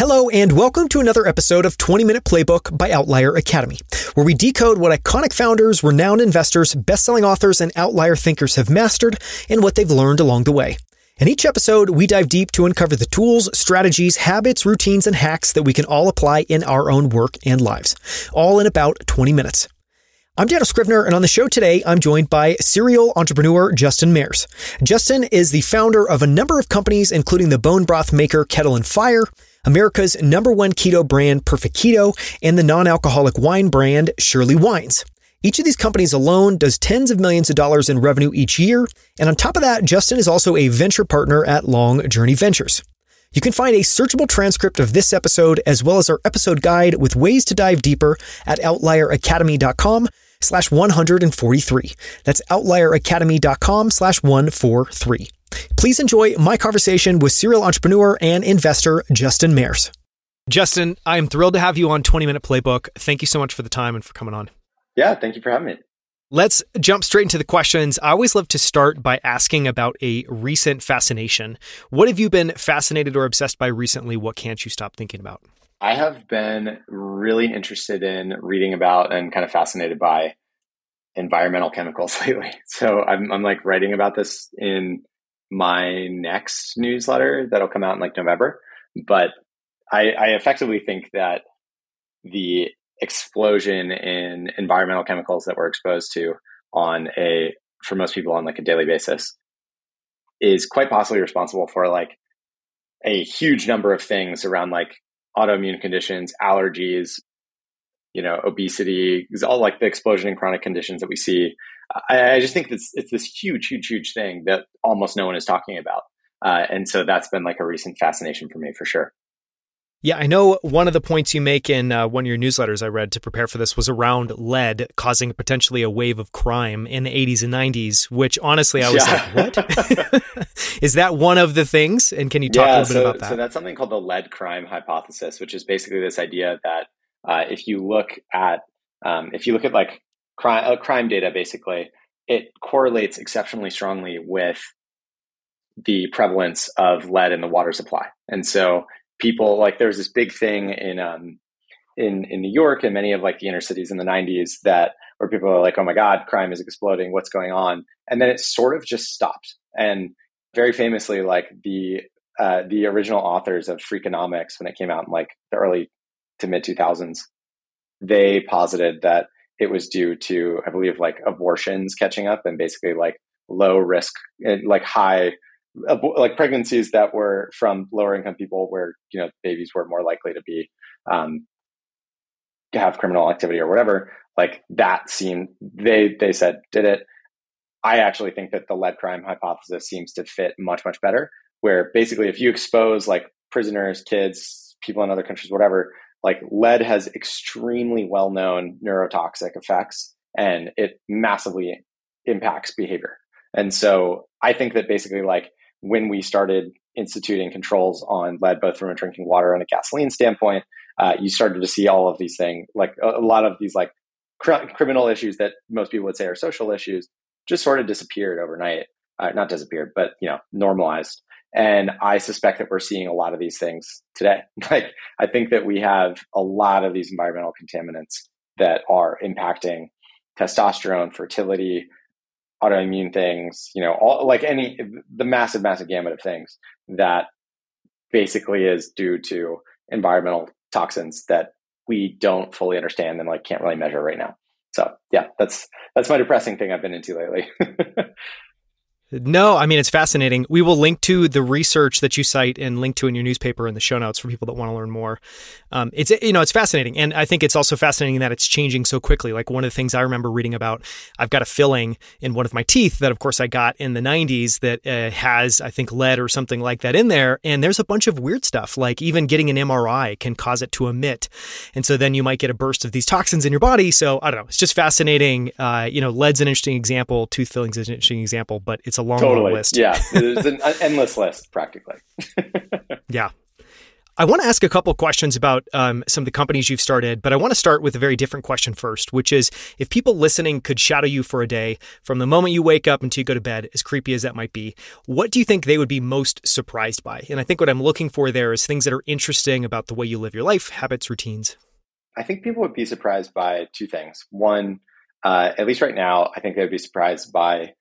Hello, and welcome to another episode of 20 Minute Playbook by Outlier Academy, where we decode what iconic founders, renowned investors, best selling authors, and outlier thinkers have mastered and what they've learned along the way. In each episode, we dive deep to uncover the tools, strategies, habits, routines, and hacks that we can all apply in our own work and lives, all in about 20 minutes. I'm Daniel Scrivner, and on the show today, I'm joined by serial entrepreneur Justin Mares. Justin is the founder of a number of companies, including the bone broth maker Kettle and Fire, America's number one keto brand, Perfect Keto, and the non alcoholic wine brand, Surely Wines. Each of these companies alone does tens of millions of dollars in revenue each year. And on top of that, Justin is also a venture partner at Long Journey Ventures. You can find a searchable transcript of this episode as well as our episode guide with ways to dive deeper at outlieracademy.com slash 143. That's outlieracademy.com slash 143. Please enjoy my conversation with serial entrepreneur and investor Justin Mares. Justin, I am thrilled to have you on 20 Minute Playbook. Thank you so much for the time and for coming on. Yeah, thank you for having me. Let's jump straight into the questions. I always love to start by asking about a recent fascination. What have you been fascinated or obsessed by recently? What can't you stop thinking about? I have been really interested in reading about and kind of fascinated by environmental chemicals lately. So I'm, I'm like writing about this in my next newsletter that'll come out in like November. But I, I effectively think that the explosion in environmental chemicals that we're exposed to on a for most people on like a daily basis is quite possibly responsible for like a huge number of things around like autoimmune conditions, allergies, you know, obesity, all like the explosion in chronic conditions that we see. I, I just think it's it's this huge, huge, huge thing that almost no one is talking about. Uh, and so that's been like a recent fascination for me for sure. Yeah, I know one of the points you make in uh, one of your newsletters I read to prepare for this was around lead causing potentially a wave of crime in the 80s and 90s, which honestly I was yeah. like, what? is that one of the things? And can you talk yeah, a little so, bit about that? So that's something called the lead crime hypothesis, which is basically this idea that uh, if you look at um, if you look at like crime, uh, crime data, basically, it correlates exceptionally strongly with the prevalence of lead in the water supply. And so people like there was this big thing in um, in in New York and many of like the inner cities in the 90s that where people are like, oh my God, crime is exploding, what's going on? And then it sort of just stopped. And very famously, like the uh, the original authors of Freakonomics, when it came out in like the early to mid 2000s, they posited that it was due to, I believe, like abortions catching up and basically like low risk, like high like pregnancies that were from lower income people where you know babies were more likely to be um, to have criminal activity or whatever. Like that seemed they they said did it. I actually think that the lead crime hypothesis seems to fit much much better where basically if you expose like prisoners kids people in other countries whatever like lead has extremely well known neurotoxic effects and it massively impacts behavior and so i think that basically like when we started instituting controls on lead, both from a drinking water and a gasoline standpoint, uh, you started to see all of these things, like a, a lot of these like cr- criminal issues that most people would say are social issues, just sort of disappeared overnight. Uh, not disappeared, but you know, normalized. And I suspect that we're seeing a lot of these things today. Like, I think that we have a lot of these environmental contaminants that are impacting testosterone, fertility, autoimmune things, you know, all like any the massive, massive gamut of things that basically is due to environmental toxins that we don't fully understand and like can't really measure right now. So yeah, that's that's my depressing thing I've been into lately. No, I mean, it's fascinating. We will link to the research that you cite and link to in your newspaper in the show notes for people that want to learn more. Um, it's, you know, it's fascinating. And I think it's also fascinating that it's changing so quickly. Like one of the things I remember reading about, I've got a filling in one of my teeth that, of course, I got in the 90s that uh, has, I think, lead or something like that in there. And there's a bunch of weird stuff, like even getting an MRI can cause it to emit. And so then you might get a burst of these toxins in your body. So I don't know. It's just fascinating. Uh, you know, lead's an interesting example, tooth fillings an interesting example, but it's a long, totally. long list. Yeah, it's an endless list practically. yeah. I want to ask a couple questions about um, some of the companies you've started, but I want to start with a very different question first, which is if people listening could shadow you for a day from the moment you wake up until you go to bed, as creepy as that might be, what do you think they would be most surprised by? And I think what I'm looking for there is things that are interesting about the way you live your life, habits, routines. I think people would be surprised by two things. One, uh, at least right now, I think they would be surprised by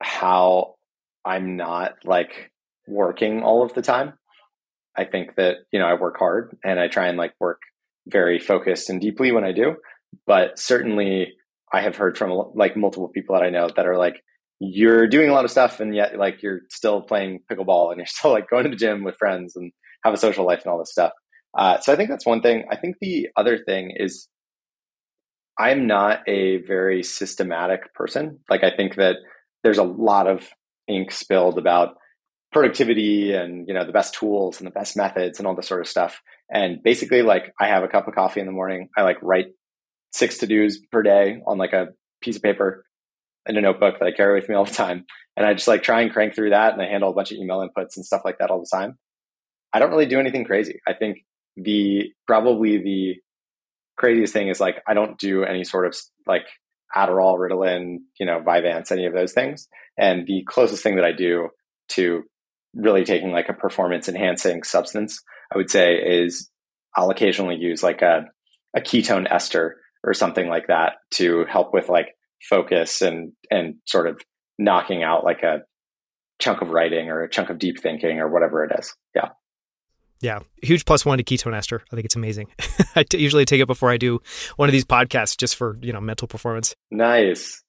how I'm not like working all of the time. I think that, you know, I work hard and I try and like work very focused and deeply when I do. But certainly I have heard from like multiple people that I know that are like, you're doing a lot of stuff and yet like you're still playing pickleball and you're still like going to the gym with friends and have a social life and all this stuff. Uh, so I think that's one thing. I think the other thing is I'm not a very systematic person. Like I think that there's a lot of ink spilled about productivity and you know the best tools and the best methods and all this sort of stuff. And basically like i have a cup of coffee in the morning. I like write six to dos per day on like a piece of paper in a notebook that i carry with me all the time. And i just like try and crank through that and i handle a bunch of email inputs and stuff like that all the time. I don't really do anything crazy. I think the probably the craziest thing is like i don't do any sort of like adderall ritalin you know vyvanse any of those things and the closest thing that i do to really taking like a performance enhancing substance, I would say is I'll occasionally use like a, a ketone ester or something like that to help with like focus and and sort of knocking out like a chunk of writing or a chunk of deep thinking or whatever it is. Yeah. Yeah, huge plus one to ketone ester. I think it's amazing. I t- usually take it before I do one of these podcasts just for you know mental performance. Nice.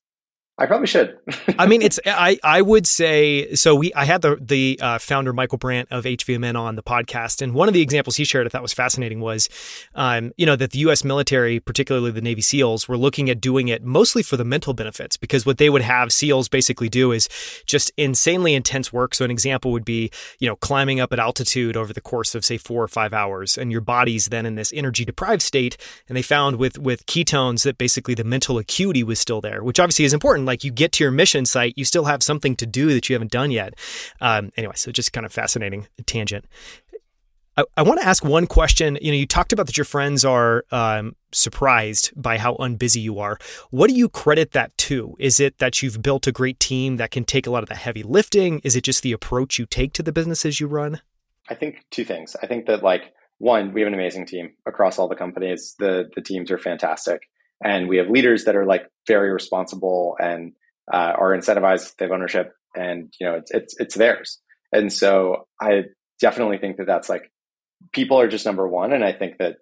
I probably should. I mean, it's I I would say so. We I had the the uh, founder Michael Brandt of HVMN on the podcast, and one of the examples he shared I thought was fascinating was, um, you know, that the U.S. military, particularly the Navy SEALs, were looking at doing it mostly for the mental benefits because what they would have SEALs basically do is just insanely intense work. So an example would be, you know, climbing up at altitude over the course of say four or five hours, and your body's then in this energy deprived state. And they found with with ketones that basically the mental acuity was still there, which obviously is important like you get to your mission site, you still have something to do that you haven't done yet. Um, anyway, so just kind of fascinating tangent. I, I want to ask one question. You know, you talked about that your friends are um, surprised by how unbusy you are. What do you credit that to? Is it that you've built a great team that can take a lot of the heavy lifting? Is it just the approach you take to the businesses you run? I think two things. I think that like one, we have an amazing team across all the companies. The the teams are fantastic and we have leaders that are like very responsible and uh, are incentivized they have ownership and you know it's it's it's theirs. And so i definitely think that that's like people are just number one and i think that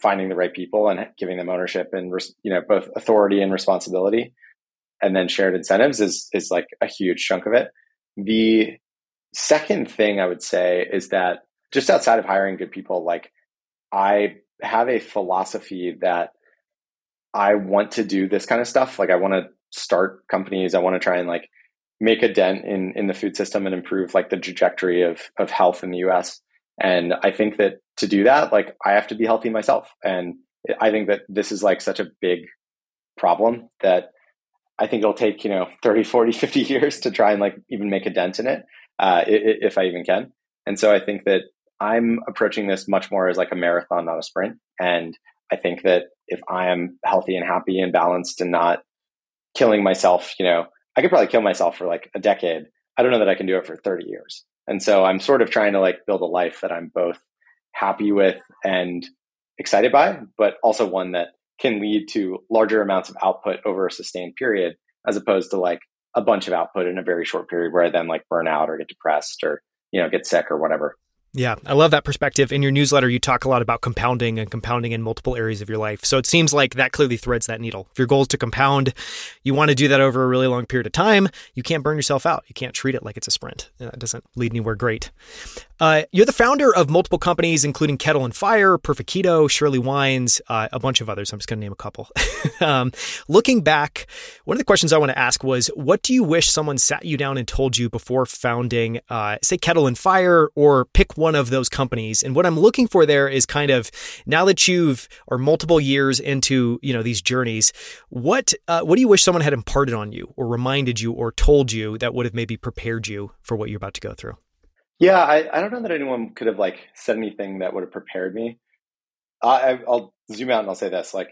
finding the right people and giving them ownership and you know both authority and responsibility and then shared incentives is is like a huge chunk of it. The second thing i would say is that just outside of hiring good people like i have a philosophy that I want to do this kind of stuff. Like I want to start companies. I want to try and like make a dent in in the food system and improve like the trajectory of of health in the US. And I think that to do that, like I have to be healthy myself. And I think that this is like such a big problem that I think it'll take, you know, 30, 40, 50 years to try and like even make a dent in it, uh, if I even can. And so I think that I'm approaching this much more as like a marathon, not a sprint. And I think that if I am healthy and happy and balanced and not killing myself, you know, I could probably kill myself for like a decade. I don't know that I can do it for 30 years. And so I'm sort of trying to like build a life that I'm both happy with and excited by, but also one that can lead to larger amounts of output over a sustained period, as opposed to like a bunch of output in a very short period where I then like burn out or get depressed or, you know, get sick or whatever. Yeah, I love that perspective. In your newsletter, you talk a lot about compounding and compounding in multiple areas of your life. So it seems like that clearly threads that needle. If your goal is to compound, you want to do that over a really long period of time, you can't burn yourself out. You can't treat it like it's a sprint. That doesn't lead anywhere great. Uh, you're the founder of multiple companies, including Kettle and Fire, Perfect Keto, Surely Wines, uh, a bunch of others. I'm just going to name a couple. um, looking back, one of the questions I want to ask was, what do you wish someone sat you down and told you before founding, uh, say, Kettle and Fire, or pick one of those companies? And what I'm looking for there is kind of now that you've are multiple years into you know these journeys, what uh, what do you wish someone had imparted on you, or reminded you, or told you that would have maybe prepared you for what you're about to go through? Yeah, I, I don't know that anyone could have like said anything that would have prepared me. I, I'll zoom out and I'll say this: like,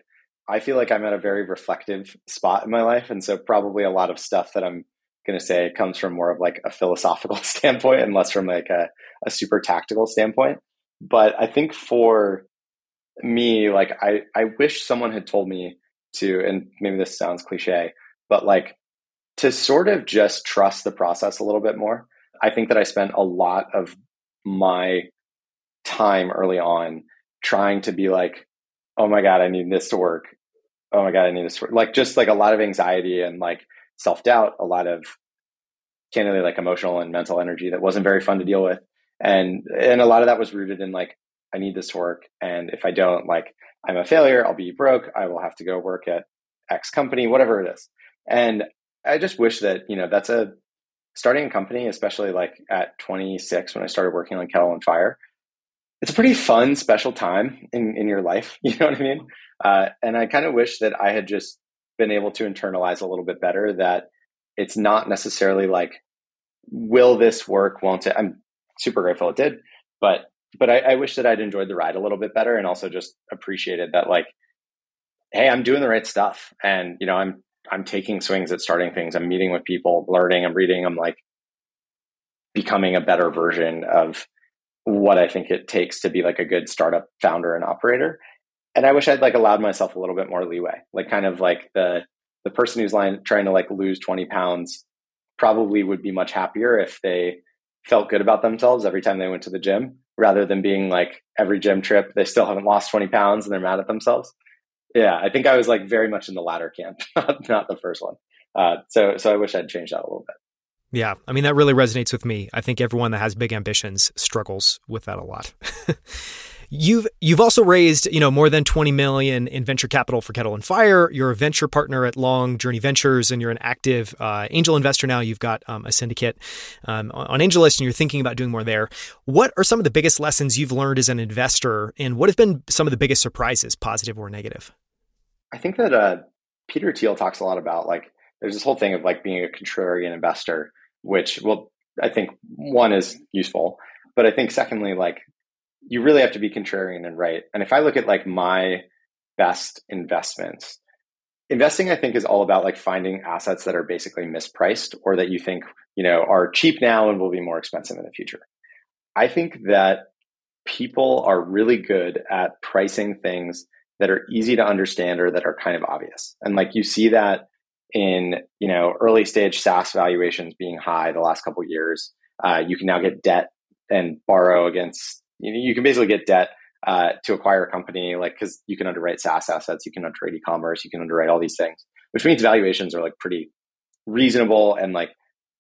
I feel like I'm at a very reflective spot in my life, and so probably a lot of stuff that I'm going to say comes from more of like a philosophical standpoint and less from like a, a super tactical standpoint. But I think for me, like, I I wish someone had told me to, and maybe this sounds cliche, but like to sort of just trust the process a little bit more. I think that I spent a lot of my time early on trying to be like, oh my God, I need this to work. Oh my God, I need this to work. Like just like a lot of anxiety and like self doubt, a lot of candidly like emotional and mental energy that wasn't very fun to deal with. And and a lot of that was rooted in like, I need this to work. And if I don't, like I'm a failure, I'll be broke, I will have to go work at X company, whatever it is. And I just wish that, you know, that's a starting a company, especially like at 26 when I started working on Kettle and Fire. It's a pretty fun, special time in, in your life. You know what I mean? Uh, and I kind of wish that I had just been able to internalize a little bit better that it's not necessarily like, will this work? Won't it? I'm super grateful it did, but but I, I wish that I'd enjoyed the ride a little bit better and also just appreciated that like, hey, I'm doing the right stuff, and you know, I'm I'm taking swings at starting things. I'm meeting with people, learning, I'm reading, I'm like becoming a better version of what I think it takes to be like a good startup founder and operator. And I wish I'd like allowed myself a little bit more leeway. Like kind of like the the person who's line, trying to like lose 20 pounds probably would be much happier if they felt good about themselves every time they went to the gym rather than being like every gym trip they still haven't lost 20 pounds and they're mad at themselves yeah, I think I was like very much in the latter camp, not the first one. Uh, so, so I wish I'd changed that a little bit. Yeah, I mean that really resonates with me. I think everyone that has big ambitions struggles with that a lot. you've you've also raised you know more than 20 million in venture capital for Kettle and Fire. You're a venture partner at Long Journey Ventures, and you're an active uh, angel investor now. You've got um, a syndicate um, on AngelList, and you're thinking about doing more there. What are some of the biggest lessons you've learned as an investor, and what have been some of the biggest surprises, positive or negative? I think that uh, Peter Thiel talks a lot about like there's this whole thing of like being a contrarian investor, which well, I think one is useful, but I think secondly, like you really have to be contrarian and right. And if I look at like my best investments, investing I think is all about like finding assets that are basically mispriced or that you think you know are cheap now and will be more expensive in the future. I think that people are really good at pricing things that are easy to understand or that are kind of obvious. And like you see that in you know early stage SaaS valuations being high the last couple years. Uh, you can now get debt and borrow against. You, know, you can basically get debt uh, to acquire a company, like because you can underwrite SaaS assets, you can underwrite e-commerce, you can underwrite all these things, which means valuations are like pretty reasonable. And like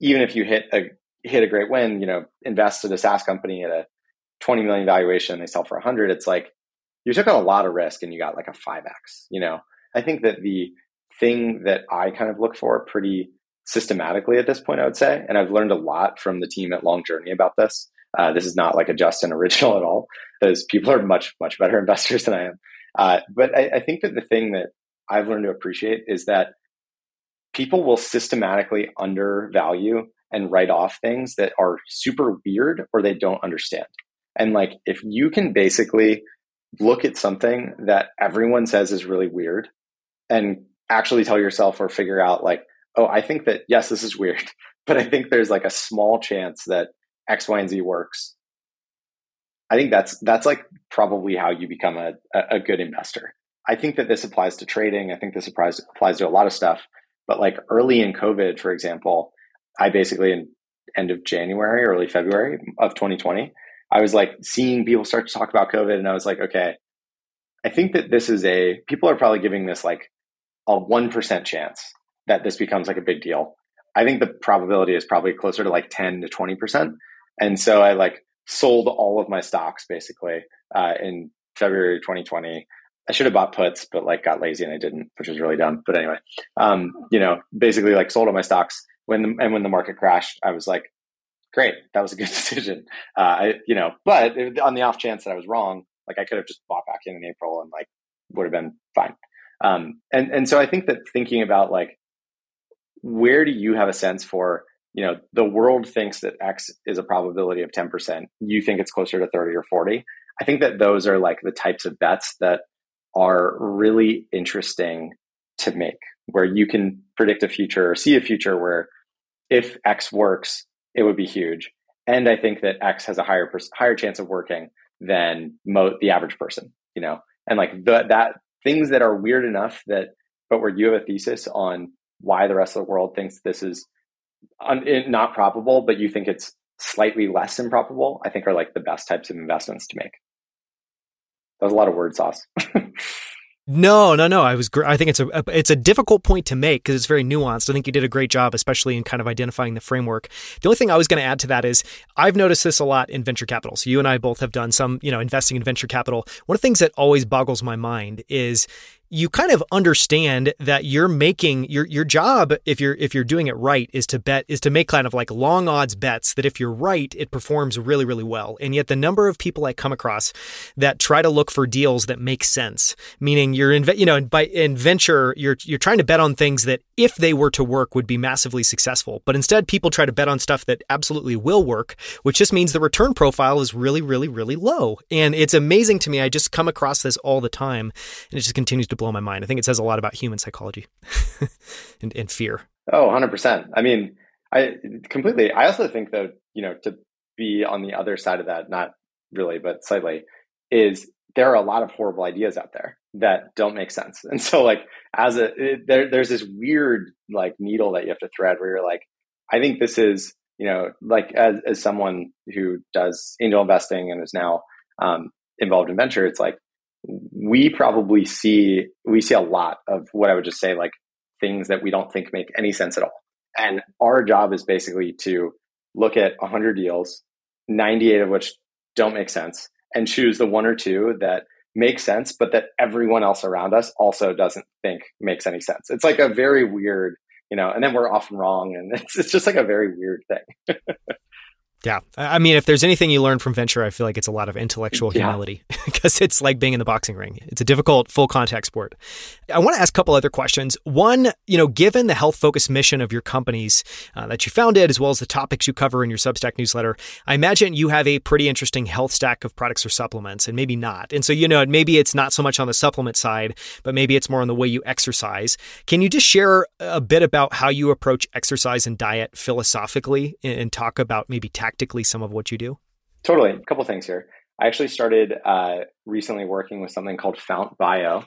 even if you hit a hit a great win, you know, invest in a SaaS company at a 20 million valuation, they sell for a 100. It's like you took on a lot of risk and you got like a 5x you know? I think that the thing that i kind of look for pretty systematically at this point i would say and i've learned a lot from the team at long journey about this uh, this is not like a justin original at all. Those people are much much better investors than i am. Uh, but I, I think that the thing that i've learned to appreciate is that people will systematically undervalue and write off things that are super weird or they don't understand. And like if you can basically look at something that everyone says is really weird and actually tell yourself or figure out like oh i think that yes this is weird but i think there's like a small chance that x y and z works. I think that's that's like probably how you become a, a good investor. I think that this applies to trading. I think this applies applies to a lot of stuff but like early in covid for example i basically in end of january early february of 2020 I was like seeing people start to talk about COVID, and I was like, okay, I think that this is a people are probably giving this like a one percent chance that this becomes like a big deal. I think the probability is probably closer to like ten to twenty percent, and so I like sold all of my stocks basically uh, in February 2020. I should have bought puts, but like got lazy and I didn't, which was really dumb. But anyway, um, you know, basically like sold all my stocks when the, and when the market crashed, I was like, great, that was a good decision. Uh, I, you know, but on the off chance that I was wrong, like I could have just bought back in in April and like would have been fine. Um, and and so I think that thinking about like where do you have a sense for you know, the world thinks that X is a probability of 10%. You think it's closer to 30 or 40. I think that those are like the types of bets that are really interesting to make, where you can predict a future or see a future where if X works, it would be huge. And I think that X has a higher higher chance of working than mo- the average person, you know, and like the, that things that are weird enough that, but where you have a thesis on why the rest of the world thinks this is un- eh, not probable, but you think it's slightly less improbable, I think are like the best types of investments to make. That was a lot of word sauce. No, no, no. I was. I think it's a it's a difficult point to make because it's very nuanced. I think you did a great job, especially in kind of identifying the framework. The only thing I was going to add to that is I've noticed this a lot in venture capital. So you and I both have done some, you know, investing in venture capital. One of the things that always boggles my mind is you kind of understand that you're making your your job if you're if you're doing it right is to bet is to make kind of like long odds bets that if you're right it performs really really well. And yet the number of people I come across that try to look for deals that make sense meaning you're in you know by in venture you're you're trying to bet on things that if they were to work would be massively successful. But instead people try to bet on stuff that absolutely will work which just means the return profile is really really really low. And it's amazing to me. I just come across this all the time and it just continues to blow my mind. I think it says a lot about human psychology and, and fear. Oh, 100%. I mean, I completely. I also think that, you know, to be on the other side of that, not really, but slightly, is there are a lot of horrible ideas out there that don't make sense. And so, like, as a, it, there, there's this weird, like, needle that you have to thread where you're like, I think this is, you know, like, as, as someone who does angel investing and is now um, involved in venture, it's like, we probably see we see a lot of what I would just say like things that we don't think make any sense at all. And our job is basically to look at 100 deals, 98 of which don't make sense, and choose the one or two that make sense, but that everyone else around us also doesn't think makes any sense. It's like a very weird, you know, and then we're often wrong, and it's, it's just like a very weird thing. Yeah. I mean, if there's anything you learn from venture, I feel like it's a lot of intellectual humility because yeah. it's like being in the boxing ring. It's a difficult full contact sport. I want to ask a couple other questions. One, you know, given the health focused mission of your companies uh, that you founded, as well as the topics you cover in your Substack newsletter, I imagine you have a pretty interesting health stack of products or supplements, and maybe not. And so, you know, maybe it's not so much on the supplement side, but maybe it's more on the way you exercise. Can you just share a bit about how you approach exercise and diet philosophically and talk about maybe tactics? Practically some of what you do? Totally. A couple things here. I actually started uh, recently working with something called Fount Bio,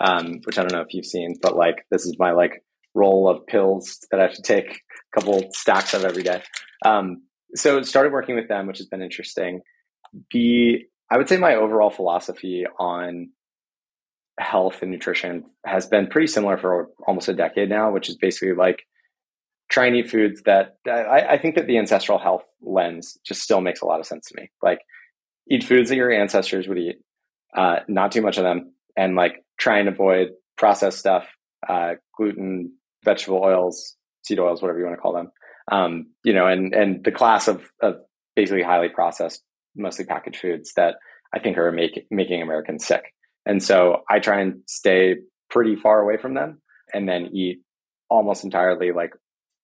um, which I don't know if you've seen, but like this is my like roll of pills that I have to take a couple stacks of every day. Um, so started working with them, which has been interesting. The I would say my overall philosophy on health and nutrition has been pretty similar for almost a decade now, which is basically like try and eat foods that I, I, think that the ancestral health lens just still makes a lot of sense to me. Like eat foods that your ancestors would eat, uh, not too much of them, and like try and avoid processed stuff, uh, gluten, vegetable oils, seed oils, whatever you want to call them. Um, you know, and and the class of of basically highly processed, mostly packaged foods that I think are make, making Americans sick. And so I try and stay pretty far away from them, and then eat almost entirely like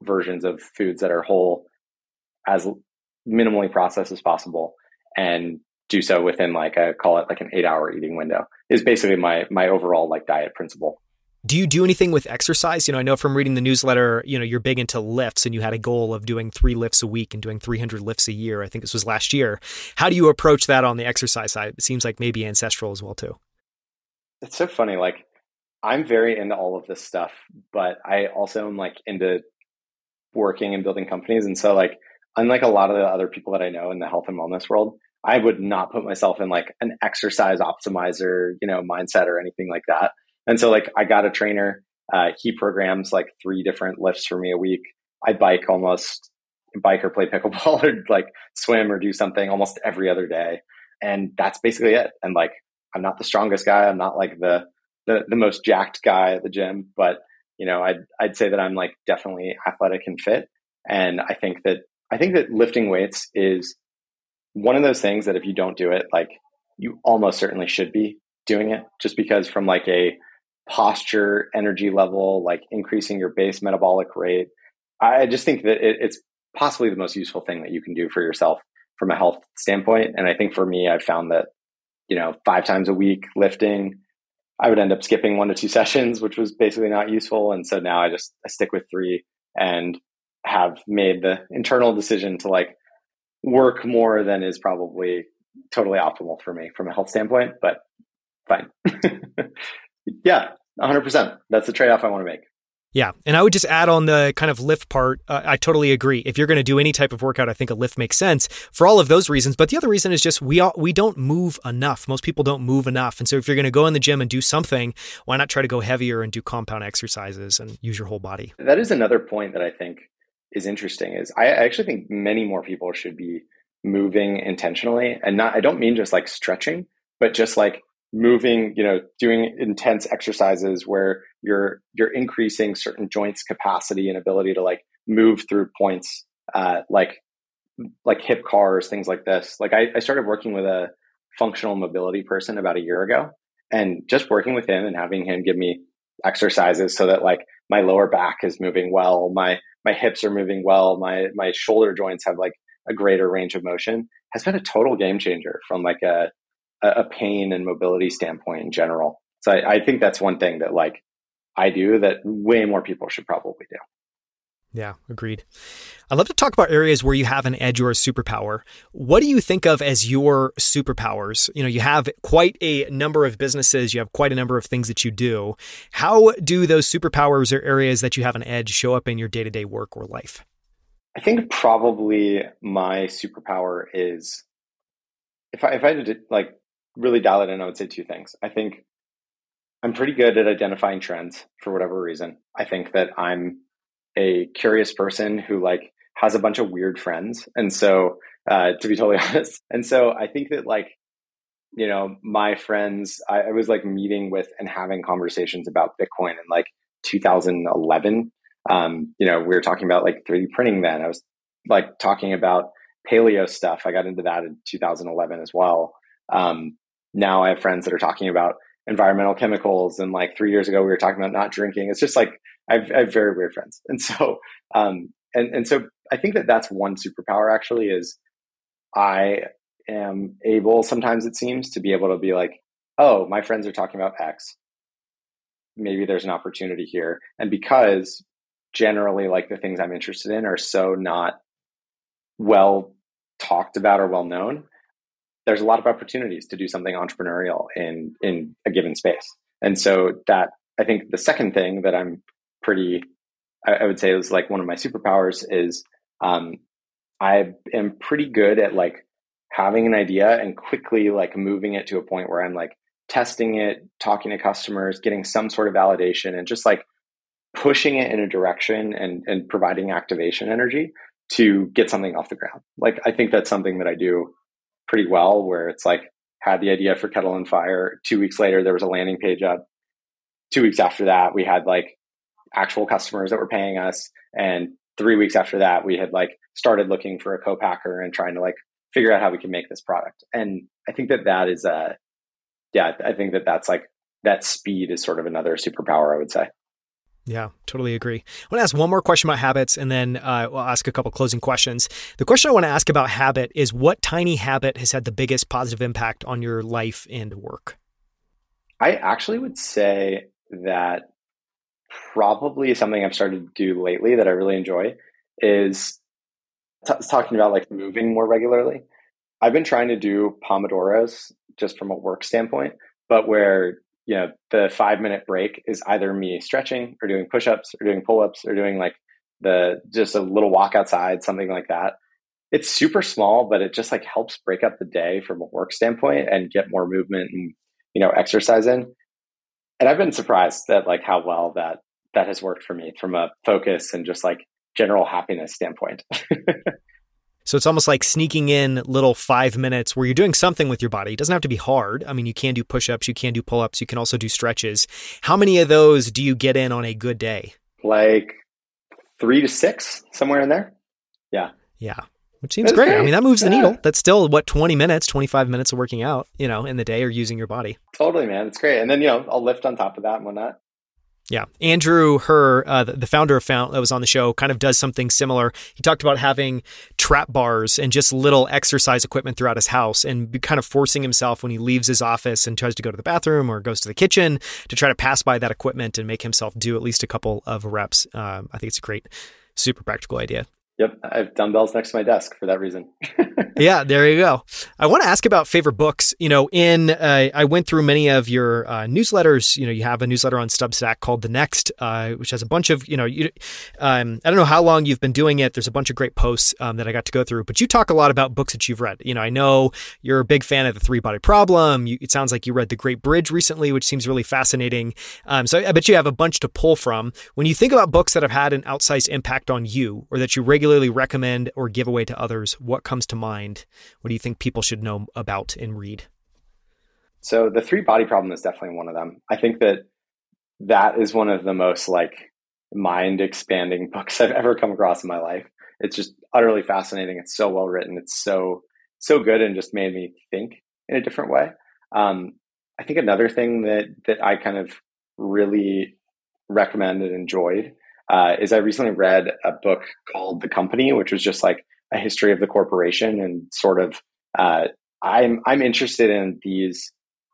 versions of foods that are whole as minimally processed as possible and do so within like a call it like an eight hour eating window is basically my my overall like diet principle. Do you do anything with exercise? You know i know from reading the newsletter you know you're big into lifts and you had a goal of doing three lifts a week and doing 300 lifts a year. I think this was last year. How do you approach that on the exercise side? It seems like maybe ancestral as well too. It's so funny like i'm very into all of this stuff but i also am like into working and building companies. And so like unlike a lot of the other people that I know in the health and wellness world, I would not put myself in like an exercise optimizer, you know, mindset or anything like that. And so like I got a trainer, uh, he programs like three different lifts for me a week. I bike almost bike or play pickleball or like swim or do something almost every other day. And that's basically it. And like I'm not the strongest guy. I'm not like the the, the most jacked guy at the gym, but you know, I'd I'd say that I'm like definitely athletic and fit, and I think that I think that lifting weights is one of those things that if you don't do it, like you almost certainly should be doing it, just because from like a posture, energy level, like increasing your base metabolic rate, I just think that it, it's possibly the most useful thing that you can do for yourself from a health standpoint. And I think for me, I've found that, you know, five times a week lifting, I would end up skipping one to two sessions, which was basically not useful. And so now I just I stick with three and have made the internal decision to like work more than is probably totally optimal for me from a health standpoint, but fine. yeah, 100%. That's the trade off I want to make. Yeah. And I would just add on the kind of lift part. Uh, I totally agree. If you're going to do any type of workout, I think a lift makes sense for all of those reasons. But the other reason is just we all, we don't move enough. Most people don't move enough. And so if you're going to go in the gym and do something, why not try to go heavier and do compound exercises and use your whole body? That is another point that I think is interesting is I actually think many more people should be moving intentionally and not I don't mean just like stretching, but just like moving, you know, doing intense exercises where you're you're increasing certain joints capacity and ability to like move through points, uh, like like hip CARs, things like this. Like I, I started working with a functional mobility person about a year ago, and just working with him and having him give me exercises so that like my lower back is moving well, my my hips are moving well, my my shoulder joints have like a greater range of motion has been a total game changer from like a a pain and mobility standpoint in general. So I, I think that's one thing that like I do that way more people should probably do. Yeah, agreed. I'd love to talk about areas where you have an edge or a superpower. What do you think of as your superpowers? You know, you have quite a number of businesses, you have quite a number of things that you do. How do those superpowers or areas that you have an edge show up in your day to day work or life? I think probably my superpower is if I if I had to like really dial it in, I would say two things. I think I'm pretty good at identifying trends for whatever reason. I think that I'm a curious person who like has a bunch of weird friends. And so, uh, to be totally honest, and so I think that like, you know, my friends, I, I was like meeting with and having conversations about Bitcoin in like 2011. Um, you know, we were talking about like 3D printing then. I was like talking about paleo stuff. I got into that in 2011 as well. Um, now I have friends that are talking about environmental chemicals. And like three years ago, we were talking about not drinking. It's just like I've, I have very weird friends. And so, um, and, and so I think that that's one superpower actually is I am able sometimes it seems to be able to be like, oh, my friends are talking about X. Maybe there's an opportunity here. And because generally like the things I'm interested in are so not well talked about or well known, there's a lot of opportunities to do something entrepreneurial in in a given space. And so that I think the second thing that I'm pretty I, I would say is like one of my superpowers is um, I am pretty good at like having an idea and quickly like moving it to a point where I'm like testing it, talking to customers, getting some sort of validation, and just like pushing it in a direction and and providing activation energy to get something off the ground. Like I think that's something that I do pretty well where it's like had the idea for kettle and fire. Two weeks later there was a landing page up. Two weeks after that we had like actual customers that were paying us. And three weeks after that we had like started looking for a co-packer and trying to like figure out how we can make this product. And i think that that is a yeah i think that that's like that speed is sort of another superpower i would say yeah, totally agree. I want to ask one more question about habits and then uh, we'll ask a couple closing questions. The question I want to ask about habit is what tiny habit has had the biggest positive impact on your life and work? I actually would say that probably something I've started to do lately that I really enjoy is t- talking about like moving more regularly. I've been trying to do Pomodoros just from a work standpoint, but where you know the five minute break is either me stretching or doing push-ups or doing pull-ups or doing like the just a little walk outside something like that. It's super small but it just like helps break up the day from a work standpoint and get more movement and you know exercise in. And i've been surprised at like how well that that has worked for me from a focus and just like general happiness standpoint So it's almost like sneaking in little five minutes where you're doing something with your body. It doesn't have to be hard. I mean, you can do push ups, you can do pull ups, you can also do stretches. How many of those do you get in on a good day? Like three to six, somewhere in there. Yeah. Yeah. Which seems great. great. I mean, that moves the needle. That's still what, 20 minutes, 25 minutes of working out, you know, in the day or using your body. Totally, man. It's great. And then, you know, I'll lift on top of that and whatnot. Yeah, Andrew Herr, uh, the, founder of Fount that was on the show, kind of does something similar. He talked about having trap bars and just little exercise equipment throughout his house, and kind of forcing himself when he leaves his office and tries to go to the bathroom or goes to the kitchen to try to pass by that equipment and make himself do at least a couple of reps. Um, I think it's a great, super practical idea. Yep, I have dumbbells next to my desk for that reason. yeah, there you go. I want to ask about favorite books. You know, in uh, I went through many of your uh, newsletters. You know, you have a newsletter on Substack called The Next, uh, which has a bunch of you know. You, um, I don't know how long you've been doing it. There's a bunch of great posts um, that I got to go through, but you talk a lot about books that you've read. You know, I know you're a big fan of the Three Body Problem. You, it sounds like you read The Great Bridge recently, which seems really fascinating. Um, so I bet you have a bunch to pull from. When you think about books that have had an outsized impact on you, or that you regularly recommend or give away to others, what comes to mind? What do you think people should know about and read? So the three body problem is definitely one of them. I think that that is one of the most like mind expanding books I've ever come across in my life. It's just utterly fascinating. It's so well written. It's so so good and just made me think in a different way. Um, I think another thing that that I kind of really recommended and enjoyed uh, is I recently read a book called The Company, which was just like a history of the corporation and sort of uh, I'm I'm interested in these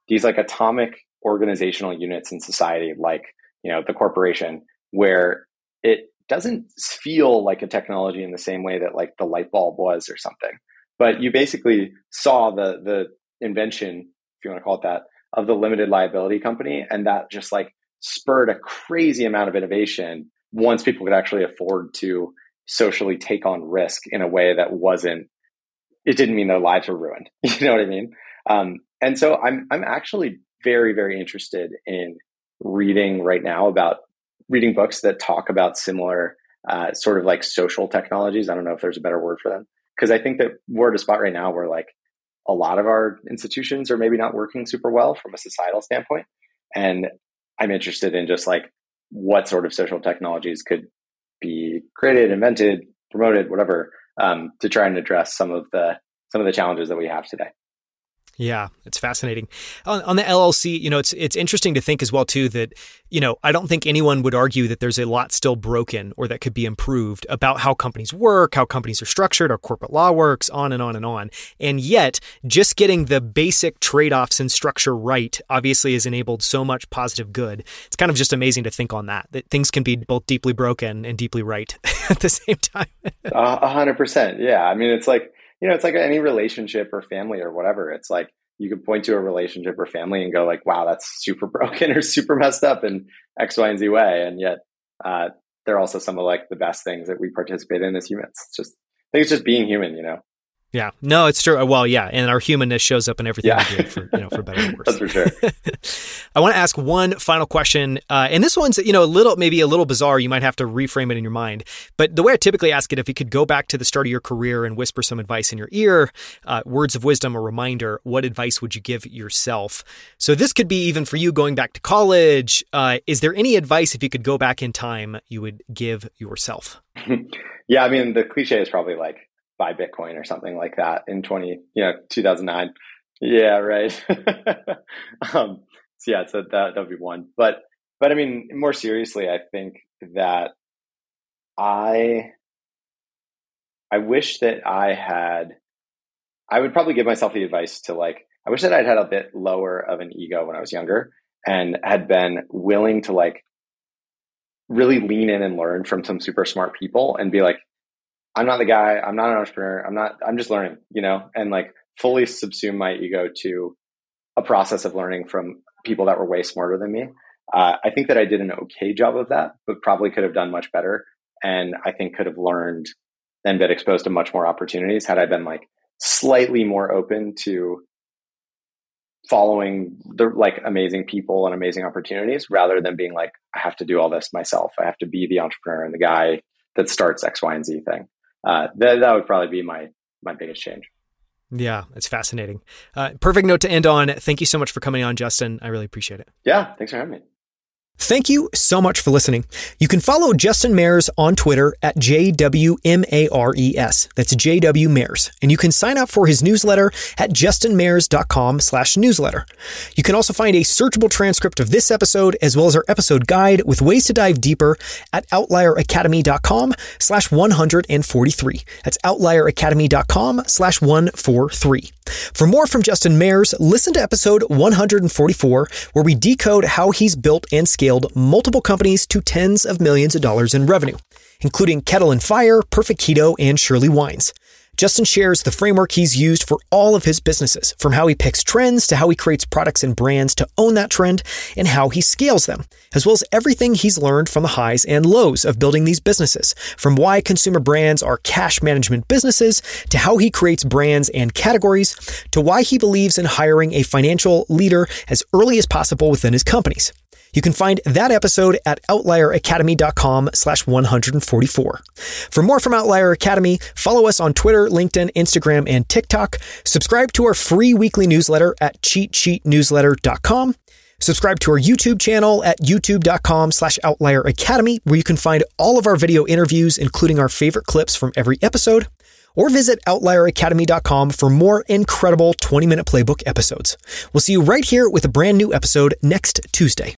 these like atomic organizational units in society, like you know the corporation, where it doesn't feel like a technology in the same way that like the light bulb was or something. But you basically saw the the invention, if you want to call it that, of the limited liability company, and that just like spurred a crazy amount of innovation once people could actually afford to socially take on risk in a way that wasn't it didn't mean their lives were ruined. You know what i mean? Um, and so i'm i'm actually very very interested in reading right now about reading books that talk about similar uh, sort of like social technologies. I don't know if there's a better word for them. Because i think that we're at a spot right now where like a lot of our institutions are maybe not working super well from a societal standpoint. And i'm interested in just like what sort of social technologies could be created, invented, promoted, whatever, um, to try and address some of the some of the challenges that we have today. Yeah, it's fascinating. On, on, the LLC, you know, it's it's interesting to think as well too that you know I don't think anyone would argue that there's a lot still broken or that could be improved about how companies work, how companies are structured, how corporate law works, on and on and on. And yet, just getting the basic trade offs and structure right obviously has enabled so much positive good. It's kind of just amazing to think on that that things can be both deeply broken and deeply right at the same time. A hundred percent. Yeah, I mean, it's like you know, it's like any relationship or family or whatever. It's like you could point to a relationship or family and go like, wow, that's super broken or super messed up in X, Y, and Z way. And yet, uh, they're also some of like the best things that we participate in as humans. It's just, I think it's just being human, you know? Yeah, no, it's true. Well, yeah, and our humanness shows up in everything yeah. we do, for you know, for better or worse. That's for sure. I want to ask one final question, uh, and this one's you know a little maybe a little bizarre. You might have to reframe it in your mind, but the way I typically ask it, if you could go back to the start of your career and whisper some advice in your ear, uh, words of wisdom, a reminder, what advice would you give yourself? So this could be even for you going back to college. Uh, is there any advice if you could go back in time you would give yourself? yeah, I mean the cliche is probably like buy Bitcoin or something like that in 20, you know, 2009. Yeah, right. um, so yeah, so that would be one. But but I mean, more seriously, I think that I I wish that I had I would probably give myself the advice to like I wish that I'd had a bit lower of an ego when I was younger and had been willing to like really lean in and learn from some super smart people and be like, I'm not the guy. I'm not an entrepreneur. I'm not, I'm just learning, you know, and like fully subsume my ego to a process of learning from people that were way smarter than me. Uh, I think that I did an okay job of that, but probably could have done much better. And I think could have learned and been exposed to much more opportunities had I been like slightly more open to following the like amazing people and amazing opportunities rather than being like, I have to do all this myself. I have to be the entrepreneur and the guy that starts X, Y, and Z thing uh, that that would probably be my my biggest change. Yeah, it's fascinating. Uh, perfect note to end on. Thank you so much for coming on, Justin. I really appreciate it. Yeah, thanks for having me. Thank you so much for listening. You can follow Justin Mares on Twitter at JWMARES. That's JW Mares. And you can sign up for his newsletter at justinmares.com slash newsletter. You can also find a searchable transcript of this episode as well as our episode guide with ways to dive deeper at outlieracademy.com slash 143. That's outlieracademy.com slash 143. For more from Justin Mares, listen to episode 144 where we decode how he's built and scaled scaled multiple companies to tens of millions of dollars in revenue, including Kettle and Fire, Perfect Keto, and Surely Wines. Justin shares the framework he's used for all of his businesses, from how he picks trends to how he creates products and brands to own that trend and how he scales them, as well as everything he's learned from the highs and lows of building these businesses, from why consumer brands are cash management businesses to how he creates brands and categories to why he believes in hiring a financial leader as early as possible within his companies. You can find that episode at outlieracademy.com slash 144. For more from Outlier Academy, follow us on Twitter, LinkedIn, Instagram, and TikTok. Subscribe to our free weekly newsletter at cheatsheetnewsletter.com. Subscribe to our YouTube channel at youtube.com slash outlier academy, where you can find all of our video interviews, including our favorite clips from every episode or visit outlieracademy.com for more incredible 20 minute playbook episodes. We'll see you right here with a brand new episode next Tuesday.